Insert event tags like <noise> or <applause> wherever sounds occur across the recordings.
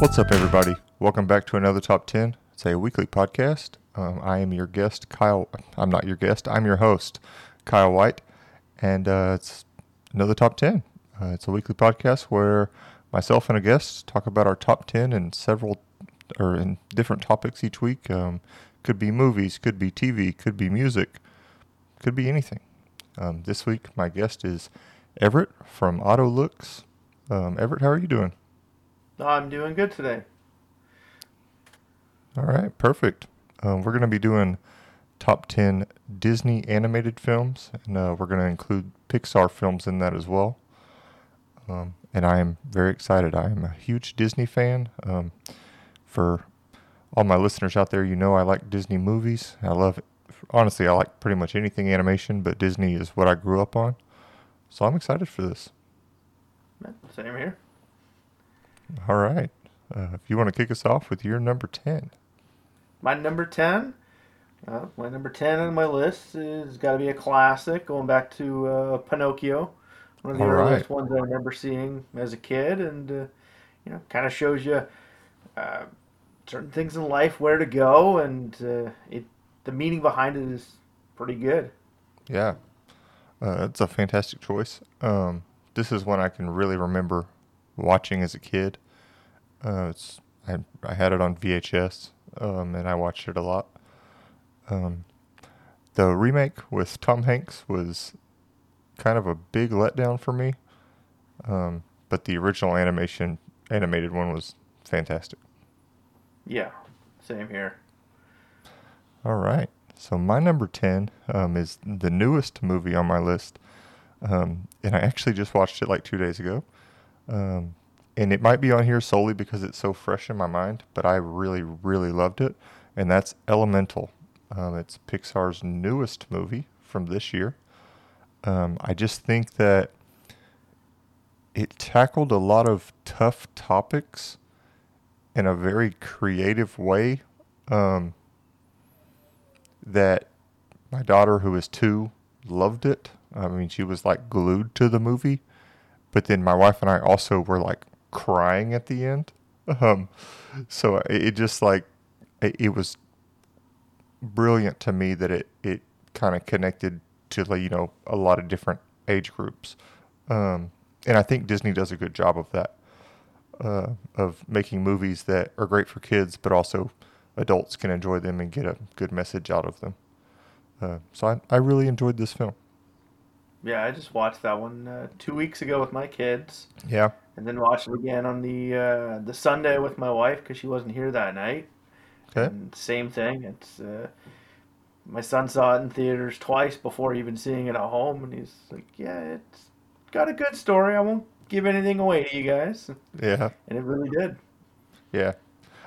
What's up, everybody? Welcome back to another Top 10. It's a weekly podcast. Um, I am your guest, Kyle. I'm not your guest, I'm your host, Kyle White. And uh, it's another Top 10. Uh, it's a weekly podcast where myself and a guest talk about our top 10 and several or in different topics each week. Um, could be movies, could be TV, could be music, could be anything. Um, this week, my guest is Everett from AutoLooks. Um, Everett, how are you doing? I'm doing good today. All right, perfect. Um, we're going to be doing top 10 Disney animated films, and uh, we're going to include Pixar films in that as well. Um, and I am very excited. I am a huge Disney fan. Um, for all my listeners out there, you know I like Disney movies. I love it. Honestly, I like pretty much anything animation, but Disney is what I grew up on. So I'm excited for this. Same here. All right. Uh, if you want to kick us off with your number 10. My number 10? Uh, my number 10 on my list is got to be a classic, going back to uh, Pinocchio. One of the All earliest right. ones I remember seeing as a kid, and uh, you know, kind of shows you uh, certain things in life, where to go, and uh, it the meaning behind it is pretty good. Yeah, uh, it's a fantastic choice. Um, this is one I can really remember watching as a kid. Uh, it's I, I had it on VHS, um, and I watched it a lot. Um, the remake with Tom Hanks was kind of a big letdown for me, um, but the original animation animated one was fantastic. Yeah, same here. All right. So my number 10 um, is the newest movie on my list. Um, and I actually just watched it like two days ago. Um, and it might be on here solely because it's so fresh in my mind, but I really, really loved it. And that's Elemental. Um, it's Pixar's newest movie from this year. Um, I just think that it tackled a lot of tough topics in a very creative way. Um, that my daughter, who is two, loved it. I mean, she was like glued to the movie. But then my wife and I also were like crying at the end. Um, so it, it just like it, it was brilliant to me that it it kind of connected to like you know a lot of different age groups. Um, and I think Disney does a good job of that, uh, of making movies that are great for kids, but also adults can enjoy them and get a good message out of them. Uh, so I, I really enjoyed this film. Yeah, I just watched that one uh, two weeks ago with my kids. Yeah. And then watched it again on the uh, the Sunday with my wife because she wasn't here that night. Okay. And same thing. It's uh, my son saw it in theaters twice before even seeing it at home, and he's like, "Yeah, it's got a good story. I won't give anything away to you guys," Yeah. and it really did. Yeah.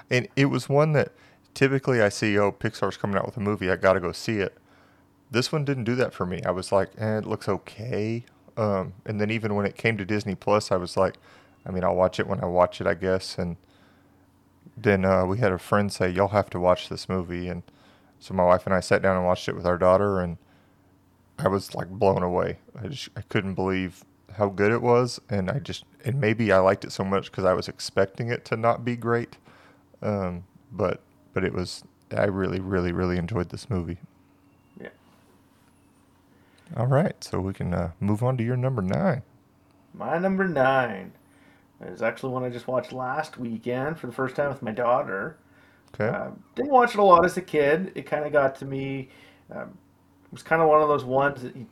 And it was one that typically I see, oh, Pixar's coming out with a movie. I got to go see it. This one didn't do that for me. I was like, eh, it looks okay. Um, and then even when it came to Disney Plus, I was like, I mean, I'll watch it when I watch it, I guess. And then uh, we had a friend say, y'all have to watch this movie. And so my wife and I sat down and watched it with our daughter, and I was like blown away. I just I couldn't believe how good it was, and I just and maybe I liked it so much because I was expecting it to not be great. Um, but but it was I really really really enjoyed this movie. All right, so we can uh, move on to your number nine. My number nine is actually one I just watched last weekend for the first time with my daughter. Okay. Uh, didn't watch it a lot as a kid. It kind of got to me. Um, it was kind of one of those ones that, you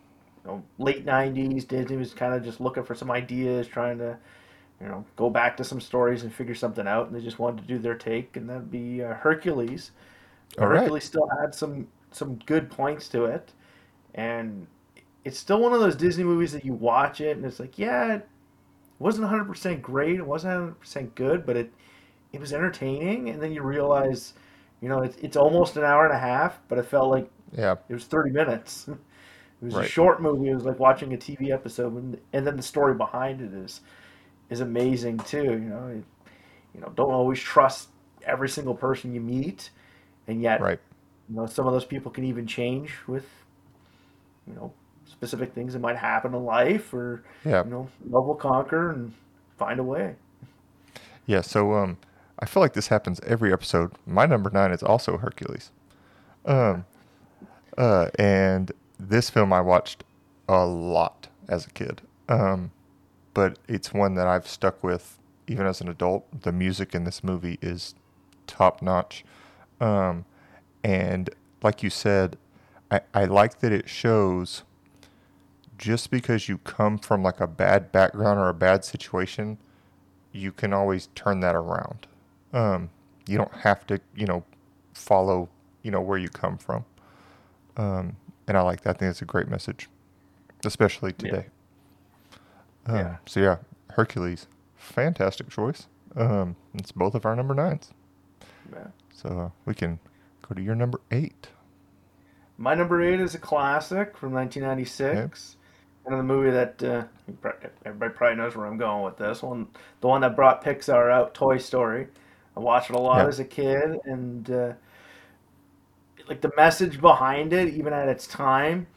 know, late '90s. Disney was kind of just looking for some ideas, trying to, you know, go back to some stories and figure something out, and they just wanted to do their take, and that'd be uh, Hercules. All right. Hercules still had some some good points to it, and it's still one of those Disney movies that you watch it, and it's like, yeah, it wasn't 100% great, it wasn't 100% good, but it it was entertaining, and then you realize, you know, it's, it's almost an hour and a half, but it felt like yeah. it was 30 minutes. <laughs> It was a short movie. It was like watching a TV episode, and, and then the story behind it is is amazing too. You know, it, you know, don't always trust every single person you meet, and yet, Right. you know, some of those people can even change with, you know, specific things that might happen in life, or Yeah. you know, love will conquer and find a way. Yeah, so um, I feel like this happens every episode. My number nine is also Hercules. Um, uh, and this film I watched a lot as a kid. Um, but it's one that I've stuck with even as an adult. The music in this movie is top notch. Um, and like you said, I, I like that it shows just because you come from like a bad background or a bad situation, you can always turn that around. Um, you don't have to, you know, follow, you know, where you come from. Um, and I like that. I think it's a great message, especially today. Yeah. Um, yeah. So yeah, Hercules, fantastic choice. Um, it's both of our number nines. Yeah. So uh, we can go to your number eight. My number eight is a classic from 1996. Another movie that uh, everybody probably knows where I'm going with this one. The one that brought Pixar out, Toy Story. I watched it a lot as a kid, and uh, like the message behind it, even at its time,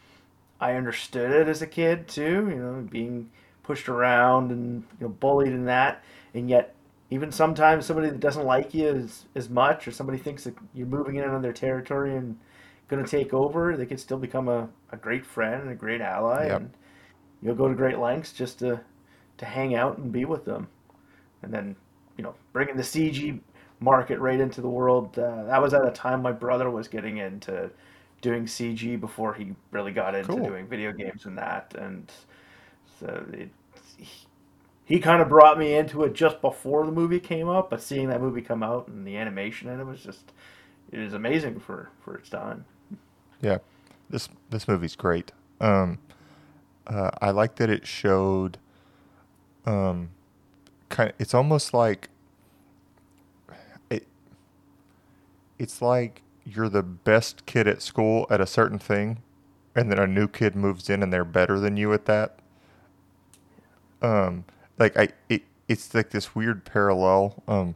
I understood it as a kid too. You know, being pushed around and you know bullied and that, and yet even sometimes somebody that doesn't like you as, as much, or somebody thinks that you're moving in on their territory and going to take over, they can still become a, a great friend and a great ally, yep. and you'll go to great lengths just to to hang out and be with them, and then you know bringing the CG market right into the world. Uh, that was at a time my brother was getting into doing CG before he really got into cool. doing video games and that, and so it, he, he kind of brought me into it just before the movie came out. But seeing that movie come out and the animation in it was just it is amazing for for its time. Yeah, this this movie's great. Um, uh, I like that it showed. Um, kind of, it's almost like it. It's like you're the best kid at school at a certain thing, and then a new kid moves in and they're better than you at that. Um, like I, it, it's like this weird parallel. Um,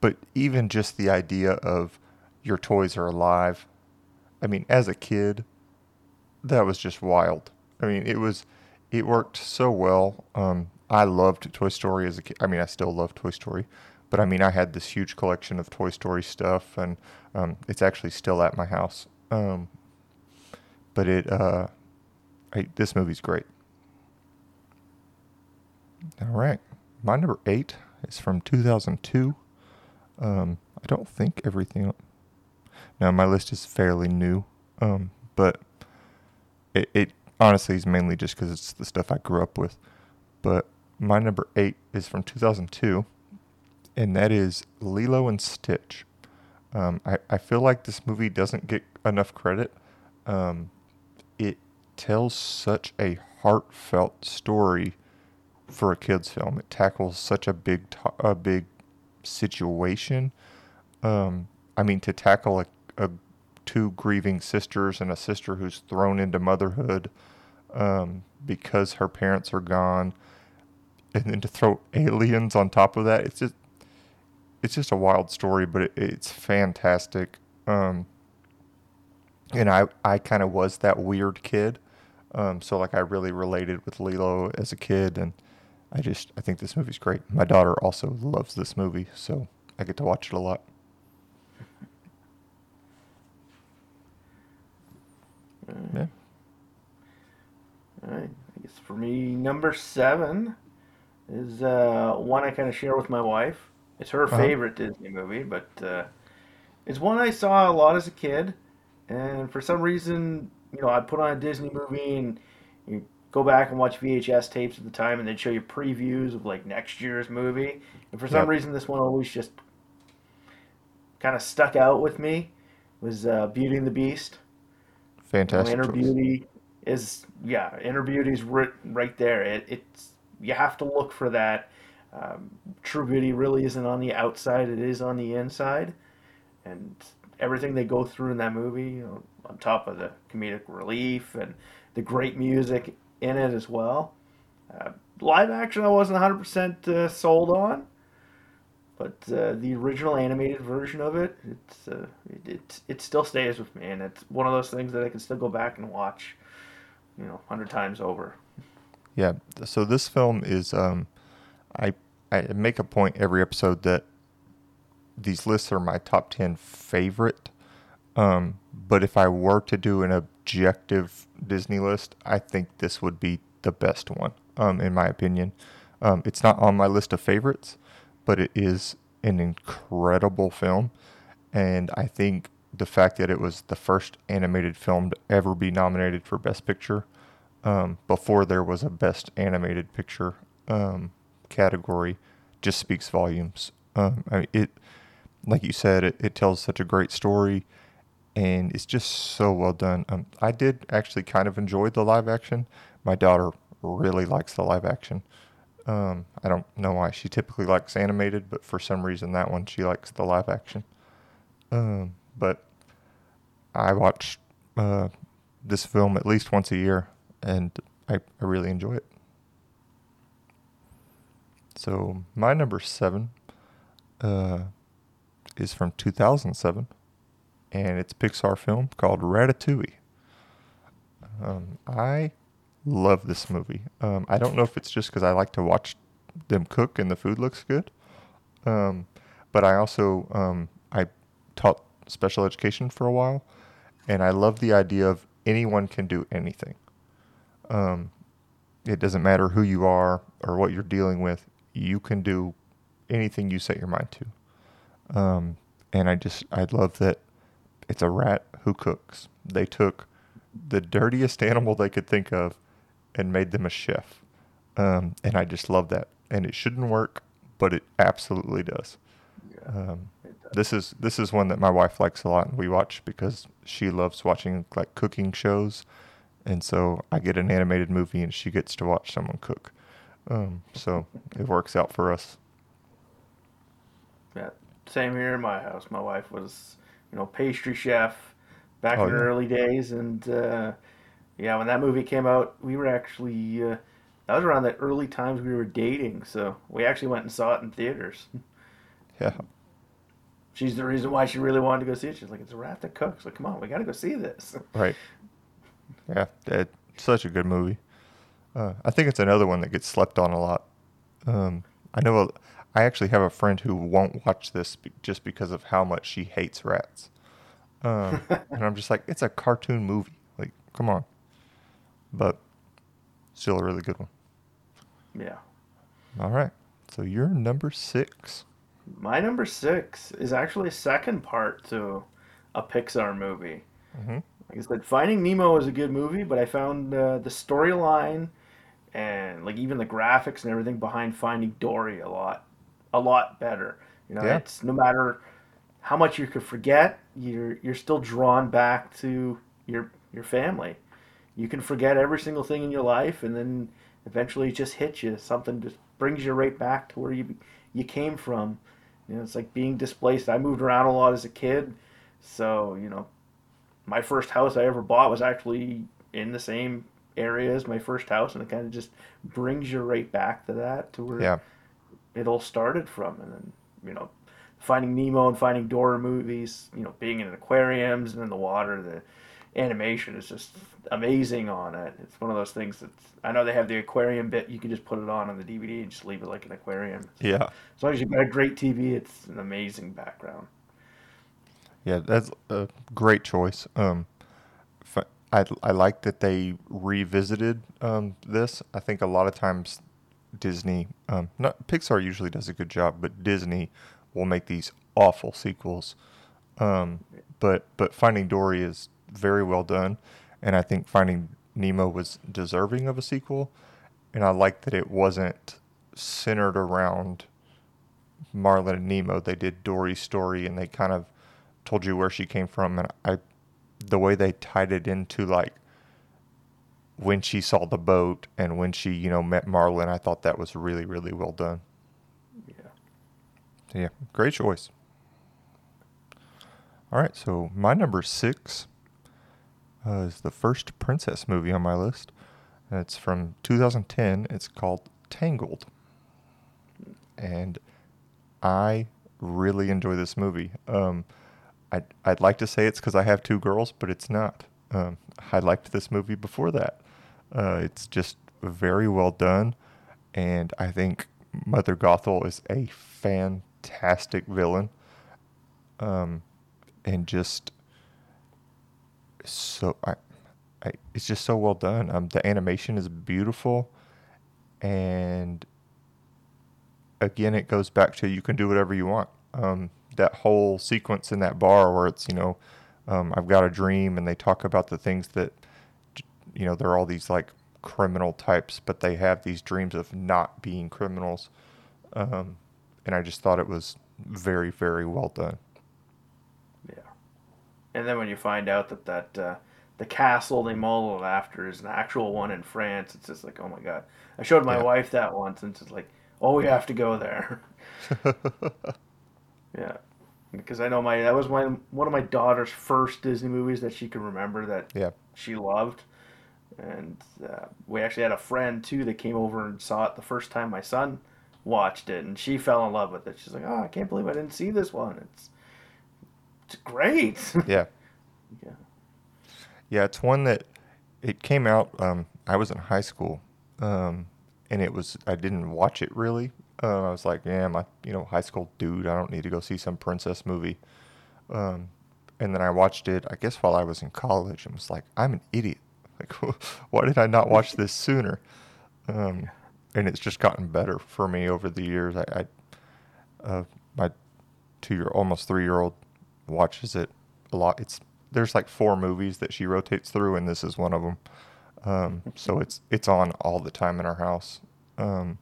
but even just the idea of your toys are alive I mean, as a kid, that was just wild. I mean, it was, it worked so well. Um, I loved Toy Story as a kid. I mean, I still love Toy Story, but I mean, I had this huge collection of Toy Story stuff, and um, it's actually still at my house. Um, but it, uh, I, this movie's great. All right, my number eight is from 2002. Um, I don't think everything now my list is fairly new, um, but it, it honestly is mainly just because it's the stuff I grew up with. But my number eight is from 2002, and that is Lilo and Stitch. Um, I, I feel like this movie doesn't get enough credit. Um, it tells such a heartfelt story for a kids film. It tackles such a big to- a big situation. Um, I mean, to tackle a a, two grieving sisters and a sister who's thrown into motherhood um, because her parents are gone, and then to throw aliens on top of that, it's just it's just a wild story, but it, it's fantastic. Um, and I I kind of was that weird kid, um, so like I really related with Lilo as a kid, and I just I think this movie's great. My daughter also loves this movie, so I get to watch it a lot. <laughs> Yeah. All right. I guess for me, number seven is uh, one I kind of share with my wife. It's her uh-huh. favorite Disney movie, but uh, it's one I saw a lot as a kid. And for some reason, you know, I put on a Disney movie and you go back and watch VHS tapes at the time, and they'd show you previews of like next year's movie. And for some yep. reason, this one always just kind of stuck out with me. It Was uh, Beauty and the Beast. Fantastic. inner beauty is yeah, inner beauty is right, right there. It, it's you have to look for that. Um, true beauty really isn't on the outside; it is on the inside, and everything they go through in that movie, you know, on top of the comedic relief and the great music in it as well. Uh, live action, I wasn't 100% uh, sold on. But uh, the original animated version of it, it's uh, it, it, it still stays with me, and it's one of those things that I can still go back and watch, you know, hundred times over. Yeah. So this film is, um, I I make a point every episode that these lists are my top 10 favorite. Um, but if I were to do an objective Disney list, I think this would be the best one, um, in my opinion. Um, it's not on my list of favorites, but it is an incredible film. And I think the fact that it was the first animated film to ever be nominated for Best Picture um, before there was a Best Animated Picture um, category just speaks volumes. Um, I mean, it, like you said, it, it tells such a great story, and it's just so well done. Um, I did actually kind of enjoy the live action. My daughter really likes the live action. Um, I don't know why she typically likes animated, but for some reason that one she likes the live action. Um, but I watch uh, this film at least once a year, and I, I really enjoy it. So my number seven uh, is from 2007, and it's a Pixar film called Ratatouille. Um, I love this movie. Um, I don't know if it's just because I like to watch them cook and the food looks good, um, but I also um, I taught special education for a while, and I love the idea of anyone can do anything. Um, it doesn't matter who you are or what you're dealing with. You can do anything you set your mind to. Um, and I just I love that it's a rat who cooks. They took the dirtiest <laughs> animal they could think of and made them a chef. Um, and I just love that. And it shouldn't work, but it absolutely does. Yeah. Um, this is this is one that my wife likes a lot, and we watch because she loves watching like cooking shows, and so I get an animated movie, and she gets to watch someone cook. Um, so it works out for us. Yeah, same here in my house. My wife was, you know, pastry chef back Oh in her yeah, early days, and uh, yeah, when that movie came out, we were actually uh, that was around the early times we were dating, so we actually went and saw it in theaters. yeah, She's the reason why she really wanted to go see it. She's like, "It's a rat that cooks. Like, come on, we got to go see this." <laughs> right, yeah. It's such a good movie. Uh, I think it's another one that gets slept on a lot. Um, I know. A, I actually have a friend who won't watch this be, just because of how much she hates rats. Um, <laughs> and I'm just like, it's a cartoon movie. Like, come on. But still a really good one. yeah. All right. So you're number six. My number six is actually a second part to a Pixar movie. hmm Like I said, Finding Nemo is a good movie, but I found uh, the storyline and like even the graphics and everything behind Finding Dory a lot, a lot better. You know, Yeah. it's no matter how much you could forget, you're you're still drawn back to your your family. You can forget every single thing in your life, and then eventually it just hits you. Something just brings you right back to where you you came from. You know, it's like being displaced. I moved around a lot as a kid, so you know, my first house I ever bought was actually in the same area as my first house, and it kind of just brings you right back to that, to where Yeah. it all started from. And then, you know, Finding Nemo and Finding Dory movies, you know, being in aquariums and in the water, the animation is just amazing on it. It's one of those things that I know they have the aquarium bit. You can just put it on on the DVD and just leave it like an aquarium. Yeah. As long as you've got a great TV, it's an amazing background. Yeah. That's a great choice. Um, I, I like that they revisited um, this. I think a lot of times Disney, um, not Pixar usually does a good job, but Disney will make these awful sequels. Um, but but Finding Dory is very well done, and I think Finding Nemo was deserving of a sequel. And I like that it wasn't centered around Marlin and Nemo. They did Dory's story, and they kind of told you where she came from. And I, the way they tied it into like when she saw the boat and when she you know met Marlin, I thought that was really really well done. Yeah. So yeah, great choice. All right, so my number six uh, is the first princess movie on my list. It's from 2010. It's called Tangled, and I really enjoy this movie. Um, I'd, I'd like to say it's because I have two girls, but it's not. Um, I liked this movie before that. Uh, it's just very well done, and I think Mother Gothel is a fantastic villain. um, and just so I, I, it's just so well done. Um, the animation is beautiful, and again, it goes back to you can do whatever you want. Um, that whole sequence in that bar where it's you know, um, I've got a dream, and they talk about the things that, you know, they're all these like criminal types, but they have these dreams of not being criminals. Um, and I just thought it was very, very well done. And then when you find out that that uh, the castle they modeled after is an actual one in France, it's just like, oh my god. I showed my Yeah. wife that once, and it's like, oh, we have to go there. <laughs> yeah. Because I know my that was my one of my daughter's first Disney movies that she can remember that Yeah. she loved, and uh, we actually had a friend too that came over and saw it the first time my son watched it, and she fell in love with it. She's like, "Oh, I can't believe I didn't see this one. It's it's great." <laughs> Yeah. yeah. Yeah, it's one that it came out. Um, I was in high school, um, and it was I didn't watch it really. Uh, I was like, yeah, my you know high school dude. I don't need to go see some princess movie. Um, and then I watched it. I guess while I was in college, and was like, I'm an idiot. <laughs> Like, <laughs> why did I not watch this sooner? Um, and it's just gotten better for me over the years. I, I uh, my two year, almost three year old watches it a lot. It's there's like four movies that she rotates through, and this is one of them. Um, so it's it's on all the time in our house. Um,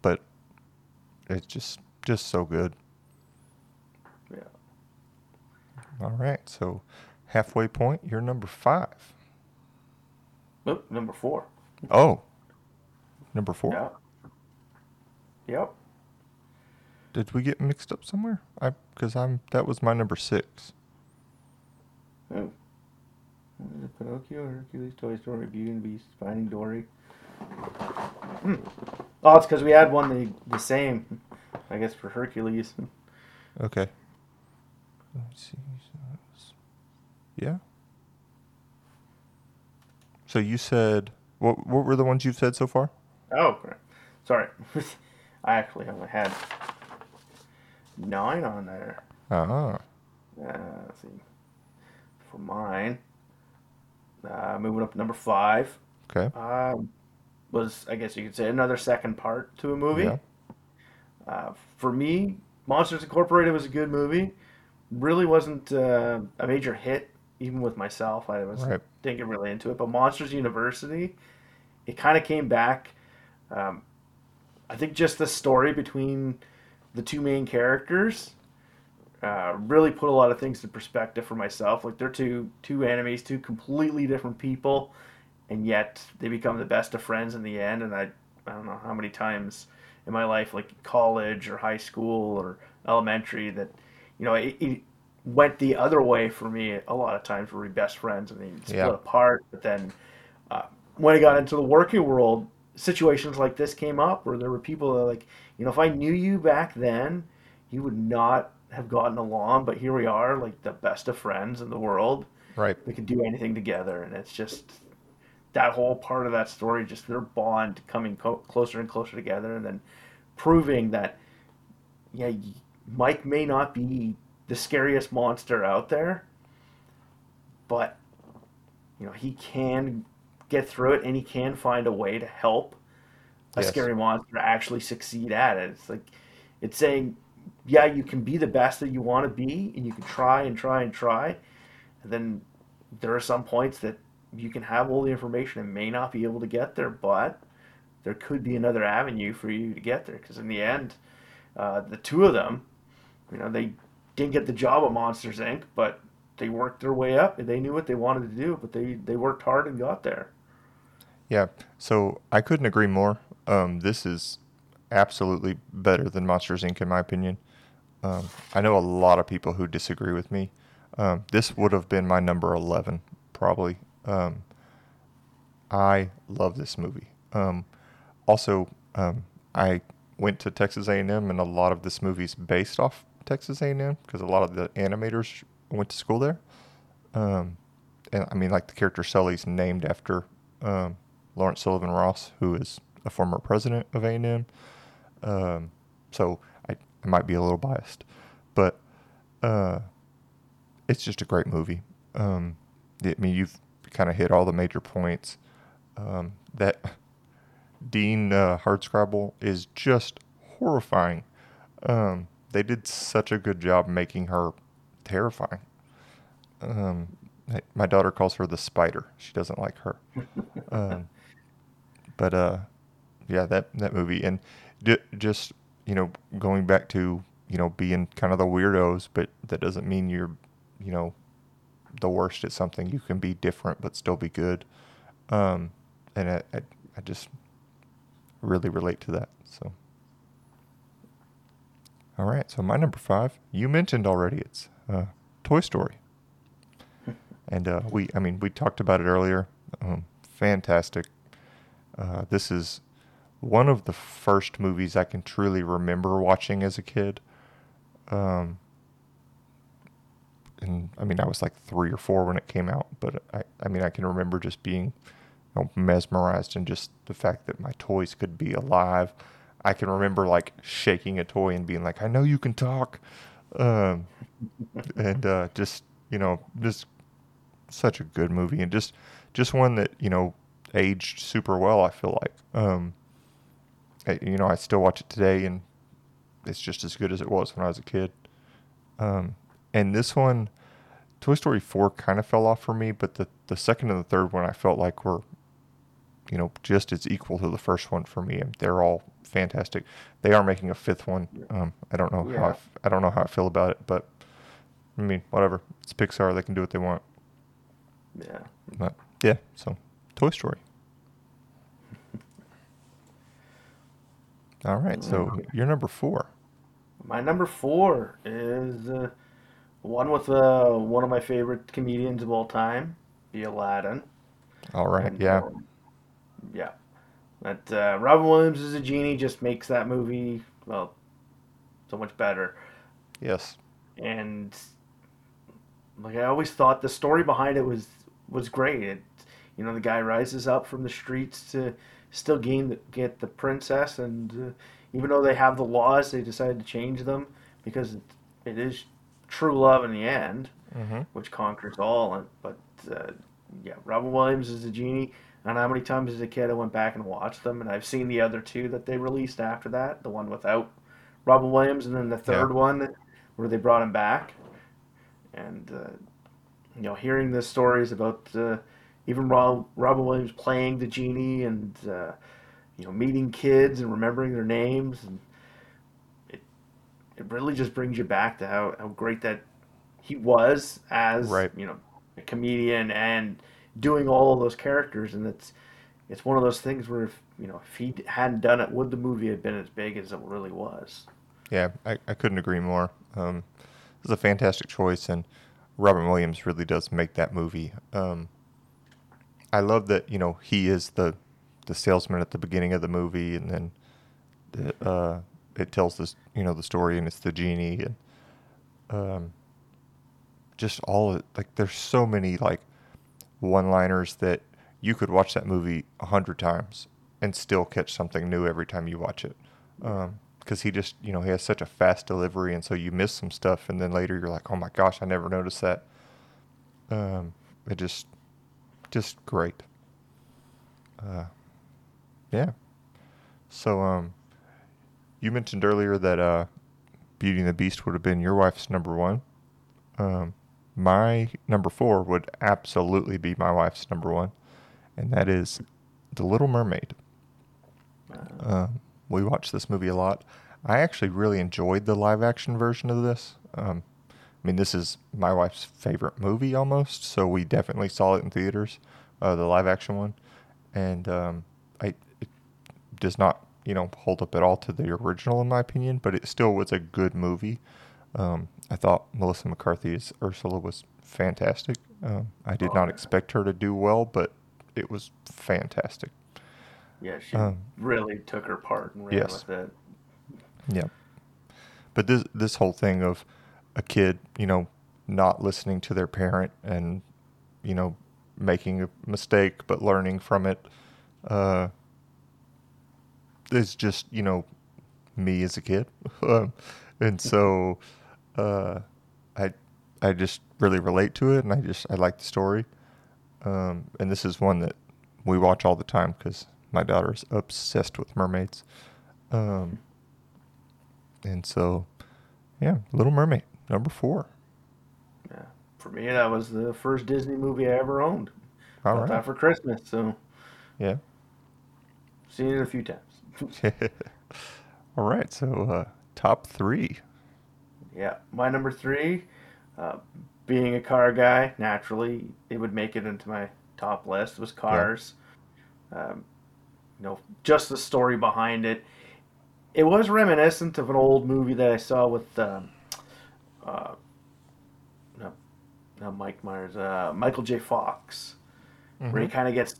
but it's just just so good. Yeah. All right, so halfway point, you're number five. Oop, number four. Oh, number four. Yeah. Yep. Did we get mixed up somewhere? I because I'm that was my number six. Oh. Uh, Pinocchio, Hercules, Toy Story, Beauty and the Beast, Finding Dory. Hmm. Oh, it's because we had one the, the same, I guess, for Hercules. Okay. Let's see. Yeah. So you said what? What were the ones you've said so far? Oh, sorry. <laughs> I actually only had nine on there. Ah. Uh, let's see. For mine, uh, moving up to number five, Okay. um, was, I guess you could say, another second part to a movie. Yeah. Uh, for me, Monsters Incorporated was a good movie. Really wasn't uh, a major hit, even with myself. I was Right. didn't get really into it. But Monsters University, it kind of came back. Um, I think just the story between the two main characters uh, really put a lot of things in perspective for myself. Like they're two two enemies, two completely different people, and yet they become the best of friends in the end. And I I don't know how many times in my life, like college or high school or elementary, that you know it, it went the other way for me. A lot of times, where we best friends and they split Yeah. apart. But then uh, when I got into the working world, situations like this came up where there were people that like, you know, if I knew you back then, you would not have gotten along. But here we are, like the best of friends in the world. Right. We could do anything together, and it's just that whole part of that story, just their bond coming co- closer and closer together, and then proving that, yeah, Mike may not be the scariest monster out there, but you know he can get through it, and he can find a way to help a Yes. scary monster actually succeed at it. It's like it's saying, yeah, you can be the best that you want to be, and you can try and try and try, and then there are some points that you can have all the information and may not be able to get there, but there could be another avenue for you to get there. Because in the end, uh, the two of them, you know, they didn't get the job at Monsters Inc., but they worked their way up and they knew what they wanted to do, but they, they worked hard and got there. Yeah. So I couldn't agree more. Um, this is absolutely better than Monsters Inc. in my opinion. Um, I know a lot of people who disagree with me. Um, this would have been my number eleven probably. Um, I love this movie. Um, also, um, I went to Texas A&M, and a lot of this movie's based off Texas A&M because a lot of the animators went to school there. And I mean, like the character Sully's named after um, Lawrence Sullivan Ross, who is a former president of A&M. Um, so I, I might be a little biased, but uh, it's just a great movie. Um, I mean, you've kind of hit all the major points. Um, that <laughs> Dean uh, Hardscrabble is just horrifying. Um, they did such a good job making her terrifying. Um, my daughter calls her the spider. She doesn't like her. <laughs> but uh, yeah, that that movie and d- just you know going back to you know being kind of the weirdos, but that doesn't mean you're you know the worst at something. You can be different but still be good. Um, and I, I, I just really relate to that. So. All right, so my number five, you mentioned already, it's uh, Toy Story, <laughs> and uh, we, I mean, we talked about it earlier. Um, fantastic. Uh, this is one of the first movies I can truly remember watching as a kid. Um, and I mean, I was like three or four when it came out, but I, I mean, I can remember just being you know, mesmerized and just the fact that my toys could be alive. I can remember like shaking a toy and being like, I know you can talk. Um, and uh, just, you know, just such a good movie and just, just one that, you know, aged super well, I feel like. Um, you know, I still watch it today and it's just as good as it was when I was a kid. Um, and this one, Toy Story 4 kind of fell off for me, but the, the second and the third one I felt like were, you know, just as equal to the first one for me. And they're all fantastic. They are making a fifth one. Um, I don't know yeah. how I, f- I don't know how I feel about it, but I mean, whatever. It's Pixar. They can do what they want. Yeah. But yeah, so Toy Story. All right, so you're number four. My number four is uh, one with uh, one of my favorite comedians of all time, the Aladdin. All right, and, yeah. Um, yeah. That uh, Robin Williams as a genie just makes that movie, well, so much better. Yes. And like I always thought the story behind it was was great. It, you know, the guy rises up from the streets to still gain the, get the princess, and uh, even though they have the laws, they decided to change them because it, it is true love in the end, mm-hmm. which conquers all. But uh, yeah, Robin Williams is the genie. And how many times as a kid I went back and watched them, and I've seen the other two that they released after that, the one without Robin Williams, and then the third yeah. one where they brought him back. And uh, you know, hearing the stories about uh, even Rob, Robin Williams playing the genie and uh, you know meeting kids and remembering their names and it it really just brings you back to how, how great that he was as right. you know a comedian and doing all of those characters. And it's it's one of those things where if you know if he hadn't done it would the movie have been as big as it really was? Yeah i, I couldn't agree more. Um, this is a fantastic choice and robin williams really does make that movie um, I love that you know he is the the salesman at the beginning of the movie, and then the, uh, it tells this you know the story, and it's the genie, and um, just all like there's so many like one-liners that you could watch that movie a hundred times and still catch something new every time you watch it. because um, he just you know he has such a fast delivery, and so you miss some stuff, and then later you're like, oh my gosh, I never noticed that. Um, it just just great. Uh, yeah. So, um, you mentioned earlier that uh, Beauty and the Beast would have been your wife's number one. Um, my number four would absolutely be my wife's number one, and that is The Little Mermaid. Uh, we watched this movie a lot. I actually really enjoyed the live action version of this. Um, I mean, this is my wife's favorite movie almost, so we definitely saw it in theaters, uh, the live action one, and um, I it does not you know hold up at all to the original in my opinion, but it still was a good movie. Um, I thought Melissa McCarthy's Ursula was fantastic. Um, I did oh, not expect her to do well, but it was fantastic. Yeah, she um, really took her part and ran yes. with it. Yeah, but this this whole thing of a kid, you know, not listening to their parent and, you know, making a mistake but learning from it uh, is just, you know, me as a kid. <laughs> Um, and so, uh, I I just really relate to it, and I just I like the story. Um, and this is one that we watch all the time because my daughter's obsessed with mermaids. Um, and so, yeah, Little Mermaid number four. Yeah. For me, that was the first Disney movie I ever owned. All Got right. that for Christmas, so Yeah. seen it a few times. <laughs> all right. So uh, top three. Yeah, my number three, uh, being a car guy, naturally it would make it into my top list. Was Cars. Um, you know, just the story behind it. It was reminiscent of an old movie that I saw with, um, uh, no, not Mike Myers, uh, Michael J. Fox, where he kind of gets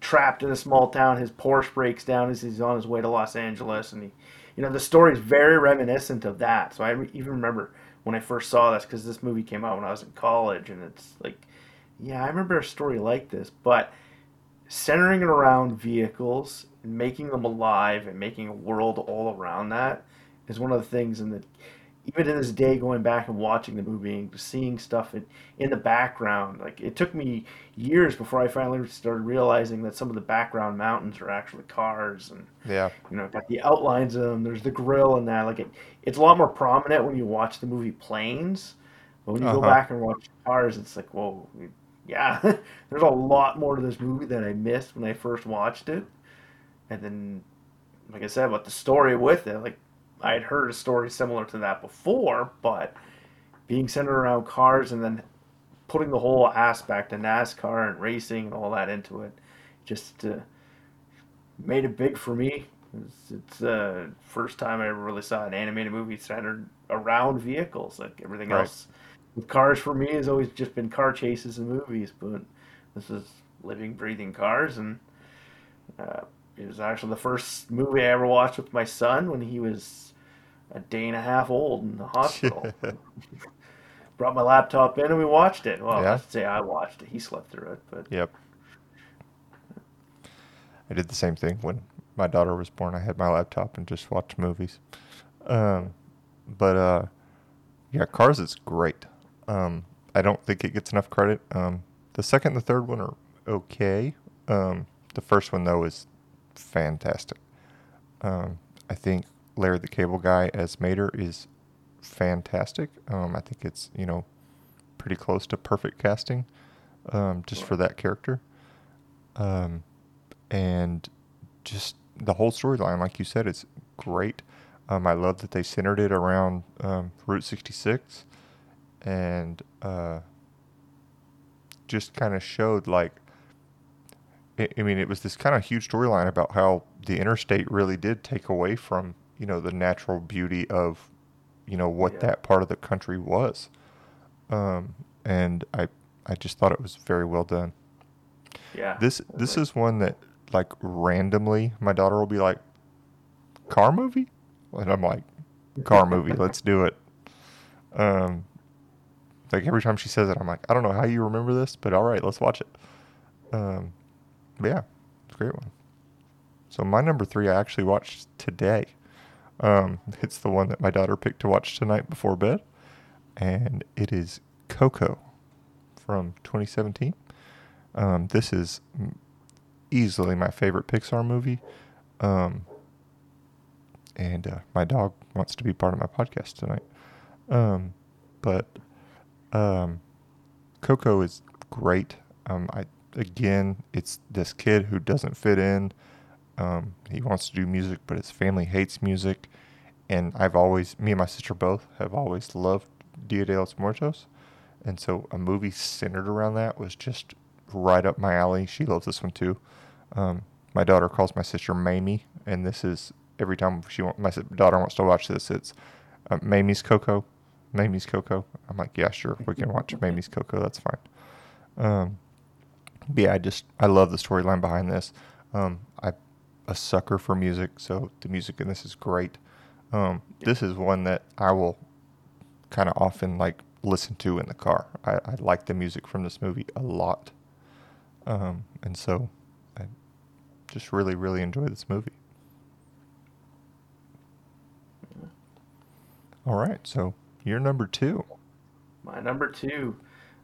trapped in a small town. His Porsche breaks down as he's on his way to Los Angeles, and he, you know, the story is very reminiscent of that. So I re- even remember when I first saw this because this movie came out when I was in college, and it's like, yeah, I remember a story like this, but centering it around vehicles and making them alive and making a world all around that is one of the things in the even in this day going back and watching the movie and seeing stuff in, in the background like it took me years before i finally started realizing that some of the background mountains are actually cars and Yeah. you know got the outlines of them there's the grill and that like it, it's a lot more prominent when you watch the movie planes but when you go Uh-huh. back and watch cars it's like whoa yeah <laughs> there's a lot more to this movie that i missed when i first watched it and then like i said about the story with it like i had heard a story similar to that before but being centered around cars and then putting the whole aspect of nascar and racing and all that into it just uh, made it big for me it's, the uh first time i ever really saw an animated movie centered around vehicles like everything Right. else with cars for me has always just been car chases and movies but this is living breathing cars and uh, it was actually the first movie I ever watched with my son when he was a day and a half old in the hospital. <laughs> Brought my laptop in and we watched it. Well, Yeah. I should say I watched it. He slept through it, but Yep. I did the same thing when my daughter was born. I had my laptop and just watched movies. Um, but uh, yeah, Cars is great. Um, I don't think it gets enough credit. Um, the second and the third one are okay. Um, the first one though is fantastic. Um, I think Larry the Cable Guy as Mater is fantastic. Um, I think it's you know pretty close to perfect casting, um, just for that character. Um, and just the whole storyline, like you said, it's great. Um, I love that they centered it around um, Route 66, and uh, just kind of showed like. I mean, it was this kind of huge storyline about how the interstate really did take away from you know the natural beauty of you know what Yeah. that part of the country was, um, and I I just thought it was very well done. yeah. This this is one that like randomly my daughter will be like, car movie, and I'm like, car movie, <laughs> let's do it. Um, like every time she says it, I'm like, I don't know how you remember this, but all right, let's watch it. Um, but yeah, it's a great one. So my number three, I actually watched today. Um, it's the one that my daughter picked to watch tonight before bed, and it is Coco from 2017. Um, this is easily my favorite Pixar movie. Um, and uh, my dog wants to be part of my podcast tonight. Um, but um, Coco is great. Um, I again, it's this kid who doesn't fit in. Um, he wants to do music, but his family hates music. And I've always, me and my sister both have always loved Dia de los Muertos. And so a movie centered around that was just right up my alley. She loves this one too. Um, my daughter calls my sister Mamie, and this is every time she want, my daughter wants to watch this, it's uh, Mamie's Coco, Mamie's Coco. I'm like, yeah, sure, we can watch <laughs> Mamie's Coco. That's fine. Um, yeah, I just I love the storyline behind this. Um, I a sucker for music, so the music in this is great. Um, this is one that I will kind of often like listen to in the car. I, I like the music from this movie a lot, um, and so I just really really enjoy this movie. All right, so you're number two. My number two.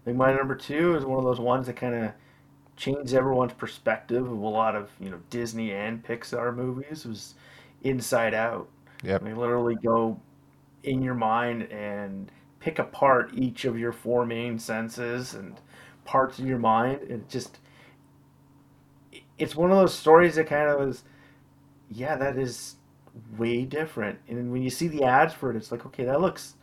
I think my number two is one of those ones that kind of changed everyone's perspective of a lot of you know Disney and Pixar movies. Was Inside Out. Yep. They literally go in your mind and pick apart each of your four main senses and parts of your mind. And just, it's one of those stories that kind of is, yeah, that is way different. And when you see the ads for it, it's like, okay, that looks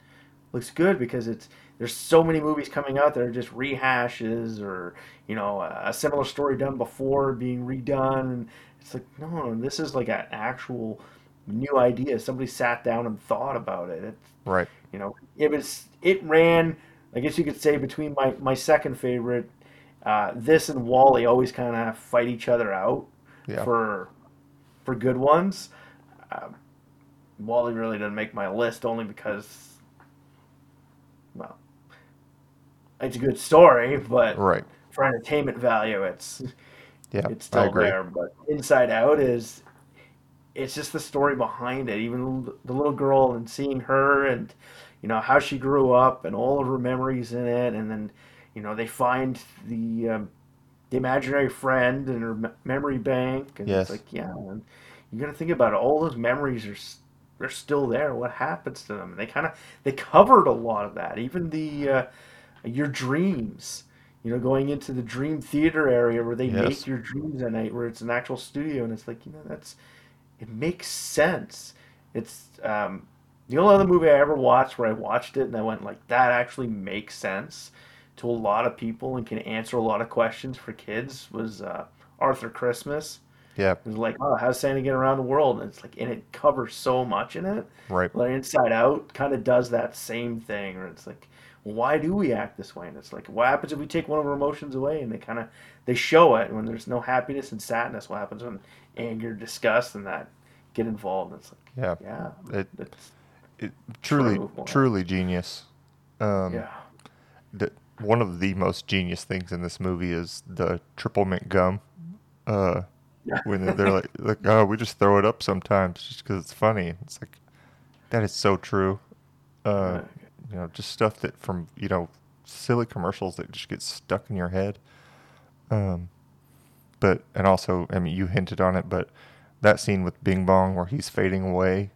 looks good because it's there's so many movies coming out that are just rehashes or you know a similar story done before being redone. And it's like, no, this is like an actual new idea. Somebody sat down and thought about it. It's, Right. you know, it was it ran. I guess you could say between my my second favorite, uh, this and WALL-E always kind of fight each other out Yeah. for for good ones. Um, WALL-E really didn't make my list only because, well, it's a good story, but Right. for entertainment value, it's Yeah. it's still there. But Inside Out is it's just the story behind it. Even the little girl and seeing her and you know how she grew up and all of her memories in it, and then you know they find the um, the imaginary friend in her memory bank, and Yes. it's like yeah, and you're gonna think about it. All those memories are they're still there. What happens to them? They kind of they covered a lot of that. Even the uh, your dreams. You know, going into the dream theater area where they Yes. make your dreams at night, where it's an actual studio, and it's like you know that's it makes sense. It's um, the only other movie I ever watched where I watched it and I went like that actually makes sense to a lot of people and can answer a lot of questions for kids was uh, Arthur Christmas. Yeah. It was like, oh, how's Santa get around the world? And it's like, and it covers so much in it. Right. Like Inside Out kind of does that same thing, where it's like, why do we act this way? And it's like, what happens if we take one of our emotions away? And they kind of they show it when there's no happiness and sadness. What happens when anger, disgust, and that get involved? And it's like, Yeah. yeah, It, it's it truly, truly genius. Um, yeah, the, one of the most genius things in this movie is the triple mint gum. Uh, yeah, <laughs> when they're like, like, oh, we just throw it up sometimes just because it's funny. It's like that is so true. Uh, you know, just stuff that from you know silly commercials that just get stuck in your head. Um, but and also, I mean, you hinted on it, but that scene with Bing Bong where he's fading away.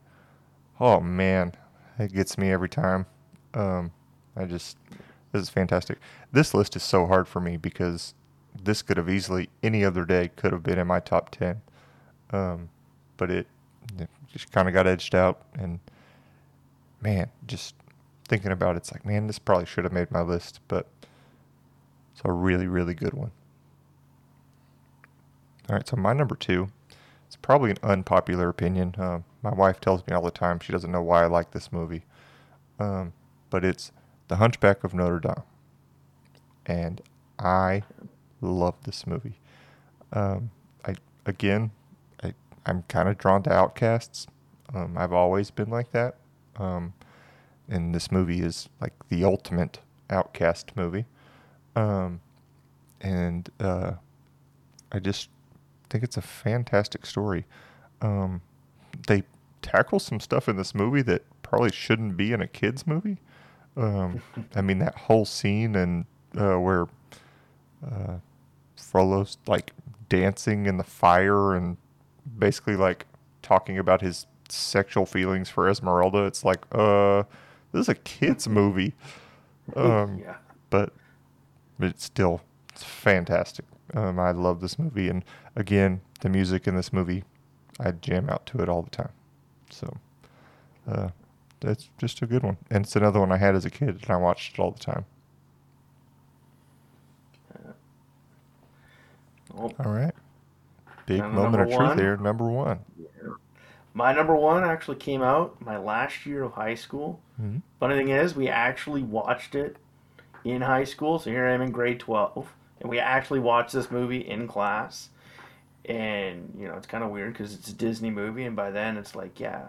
Oh man, it gets me every time. Um, I just this is fantastic. This list is so hard for me because this could have easily any other day could have been in my top ten, um, but it, it just kind of got edged out. And man, just thinking about it, it's like man, this probably should have made my list, but it's a really really good one. All right, so my number two. It's probably an unpopular opinion. Uh, my wife tells me all the time she doesn't know why I like this movie, um, but it's The Hunchback of Notre Dame, and I love this movie. Um, I again, I I'm kind of drawn to outcasts. Um, I've always been like that, um, and this movie is like the ultimate outcast movie. Um, and uh, I just think it's a fantastic story. Um, they tackle some stuff in this movie that probably shouldn't be in a kids movie. Um, I mean that whole scene and uh, where uh, Frollo's like dancing in the fire and basically like talking about his sexual feelings for Esmeralda. It's like, uh, this is a kids movie. Um, yeah. but but it's still it's fantastic. Um, I love this movie, and again, the music in this movie, I jam out to it all the time. So, uh, that's just a good one, and it's another one I had as a kid, and I watched it all the time. Well, All right, big And moment of truth one? here. Number one. my number one actually came out my last year of high school. Mhm. Funny thing is, we actually watched it in high school. So here I am in grade 12, and we actually watched this movie in class. And, you know, it's kind of weird because it's a Disney movie, and by then it's like, yeah,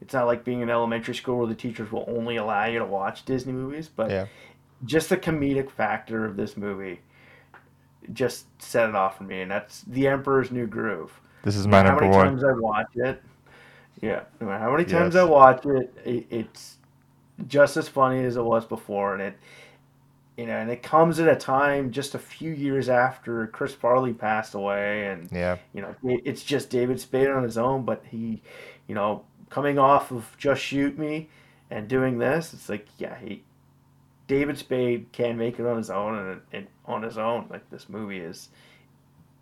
it's not like being in elementary school where the teachers will only allow you to watch Disney movies, but Yeah, just the comedic factor of this movie just set it off for me, and that's The Emperor's New Groove. this is my number how many one. times I watch it, yeah, no matter how many times Yes. I watch it, it, it's just as funny as it was before, and it you know, and it comes at a time just a few years after Chris Farley passed away, and Yeah. you know, it, it's just David Spade on his own. But he, you know, coming off of Just Shoot Me and doing this, it's like, yeah, he, David Spade can make it on his own, and, and on his own, like this movie is,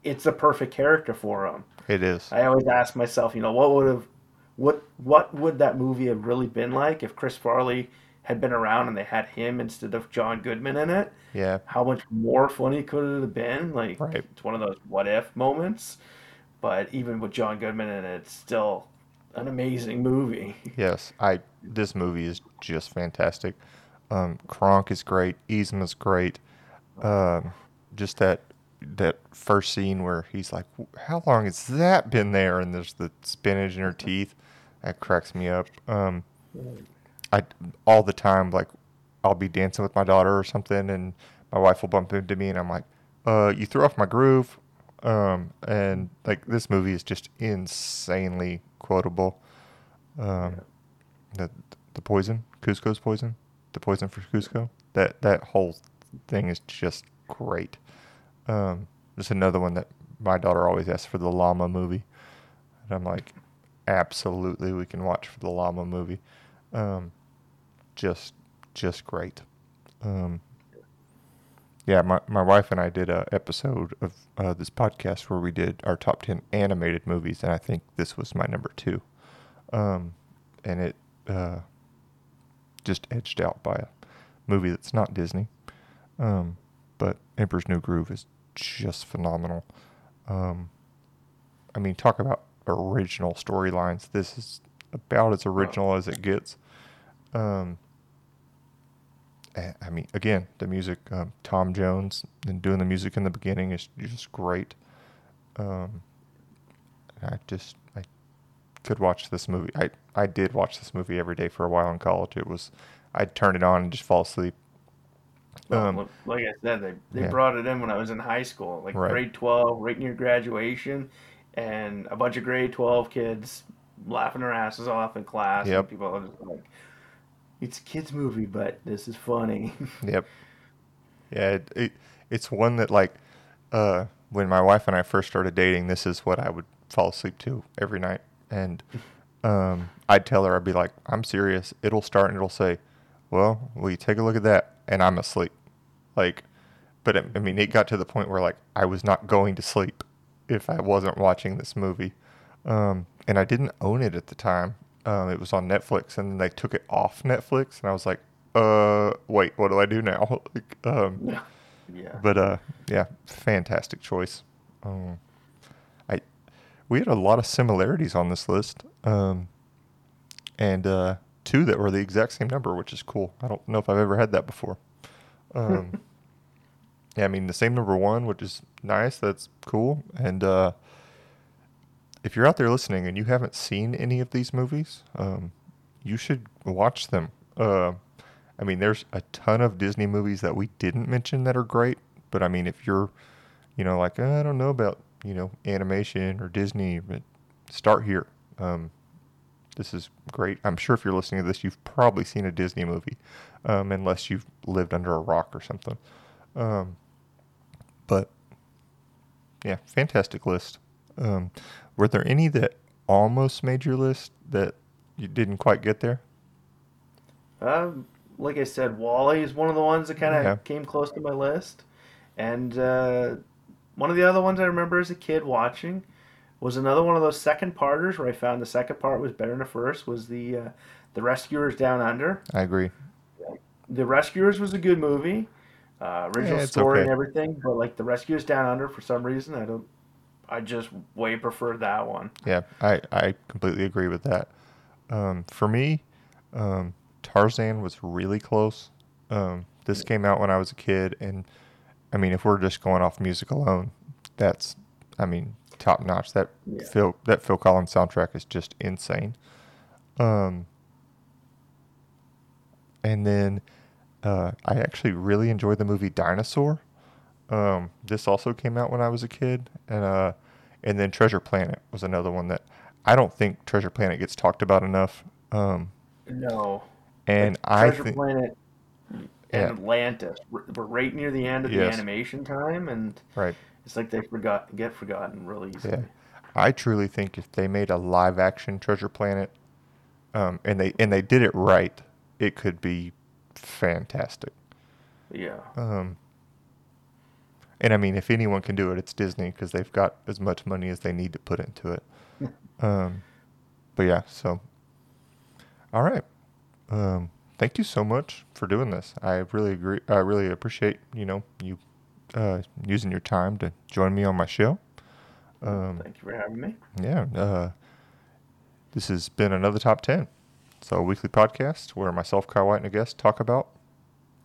it's the perfect character for him. It is. I always ask myself, you know, what would have, what what would that movie have really been like if Chris Farley had been around and they had him instead of John Goodman in it? Yeah. How much more funny could it have been? Like, Right. it's one of those what if moments. But even with John Goodman in it, it's still an amazing movie. <laughs> Yes. I. This movie is just fantastic. Um, Kronk is great. Yzma's great. Um, just that that first scene where he's like, "How long has that been there?" And there's the spinach in her teeth. That cracks me up. Um, I all the time like I'll be dancing with my daughter or something, and my wife will bump into me, and I'm like, "Uh, you threw off my groove." Um, and like this movie is just insanely quotable. Um, the the poison, Kuzco's poison, the poison for Cusco. That that whole thing is just great. Um, there's another one that my daughter always asks for the llama movie, and I'm like, absolutely, we can watch for the llama movie. Um, just just great. Um, yeah, my, my wife and I did a episode of uh, this podcast where we did our top ten animated movies, and I think this was my number two. Um, and it uh, just edged out by a movie that's not Disney. Um, but Emperor's New Groove is just phenomenal. Um, I mean, talk about original storylines. This is about as original as it gets. Um, I mean, again, the music, um, Tom Jones and doing the music in the beginning is just great. Um, I just, I could watch this movie. I, I did watch this movie every day for a while in college. It was, I'd turn it on and just fall asleep. Um, Well, like I said, they, they yeah. brought it in when I was in high school, like Right. grade 12, right near graduation, and a bunch of grade 12 kids laughing their asses off in class. Yep. And people are just like, it's a kid's movie, but this is funny. <laughs> Yep. Yeah, it, it it's one that like uh when my wife and I first started dating, this is what I would fall asleep to every night. And um I'd tell her I'd be like, "I'm serious." It'll start and it'll say, "Well, will you take a look at that?" and I'm asleep. Like but it, I mean, it got to the point where like I was not going to sleep if I wasn't watching this movie. Um and I didn't own it at the time. Um, it was on Netflix, and then they took it off Netflix, and I was like, "Uh, wait, what do I do now?" <laughs> Like, um, <laughs> yeah. But uh, yeah, fantastic choice. Um, I we had a lot of similarities on this list, um, and uh, two that were the exact same number, which is cool. I don't know if I've ever had that before. <laughs> Um, yeah, I mean the same number one, which is nice. That's cool. And uh, if you're out there listening and you haven't seen any of these movies, um, you should watch them. Uh, I mean, there's a ton of Disney movies that we didn't mention that are great, but I mean, if you're, you know, like "Uh, I don't know about you know animation or Disney, but start here. Um, this is great. I'm sure if you're listening to this, you've probably seen a Disney movie, um, unless you've lived under a rock or something. Um, but yeah, fantastic list. Um, were there any that almost made your list that you didn't quite get there? Um, like I said, WALL-E is one of the ones that kind of came close to my list, and uh, one of the other ones I remember as a kid watching was another one of those second parters where I found the second part was better than the first. Was the uh, the Rescuers Down Under? I agree. The Rescuers was a good movie, uh, original Yeah, story okay. and everything, but like the Rescuers Down Under, for some reason, I don't. I just way prefer that one. Yeah, I, I completely agree with that. Um, for me, um, Tarzan was really close. Um, this came out when I was a kid, and I mean, if we're just going off music alone, that's, I mean, top notch. That Yeah. Phil that Phil Collins soundtrack is just insane. Um, and then uh, I actually really enjoyed the movie Dinosaur. Um, this also came out when I was a kid, and uh, and then Treasure Planet was another one that I don't think Treasure Planet gets talked about enough. Um, No, and Like, I Treasure think Planet. and Yeah. Atlantis. We're right near the end of the animation time, and Right. it's like they forgot get forgotten really easily. Yeah. I truly think if they made a live action Treasure Planet, um, and they and they did it right, it could be fantastic. Yeah. Um, and I mean, if anyone can do it, it's Disney because they've got as much money as they need to put into it. <laughs> um, but yeah, so all right. Um, thank you so much for doing this. I really agree. I really appreciate you know you uh, using your time to join me on my show. Um, Thank you for having me. yeah. Uh, this has been another top 10. So, a weekly podcast where myself, Kyle White, and a guest talk about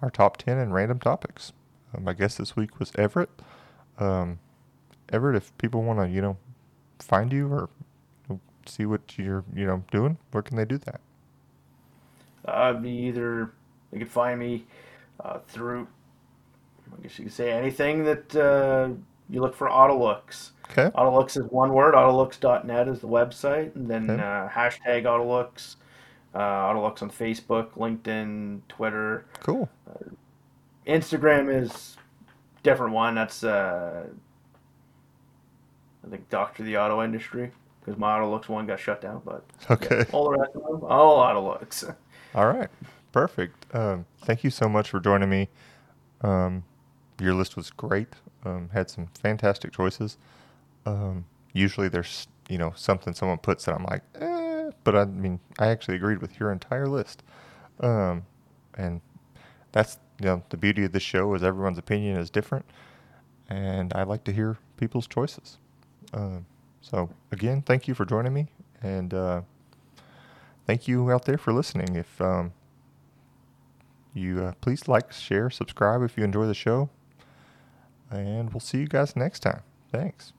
our top 10 and random topics. Uh, my guest this week was Everett. Um, Everett, if people want to, you know, find you or see what you're, you know, doing, where can they do that? Uh, be either they can find me uh, through, I guess you could say anything that uh, you look for AutoLooks. Okay. AutoLooks is one word. AutoLooks.net is the website, and then Okay. uh, hashtag AutoLooks. Uh, AutoLooks on Facebook, LinkedIn, Twitter, Cool. Instagram is different one. That's uh, I think Doctor the Auto Industry because my AutoLooks one got shut down, but Okay. yeah, <laughs> all the rest of them, all AutoLooks. <laughs> All right. Perfect. Um, thank you so much for joining me. Um, your list was great. Um, had some fantastic choices. Um, usually there's, you know, something someone puts that I'm like, eh, but I mean, I actually agreed with your entire list. Um, and that's, you know, the beauty of this show is everyone's opinion is different. And I like to hear people's choices. Um, so again, thank you for joining me. And, uh, thank you out there for listening. If um, you uh, please like, share, subscribe if you enjoy the show, and we'll see you guys next time. Thanks.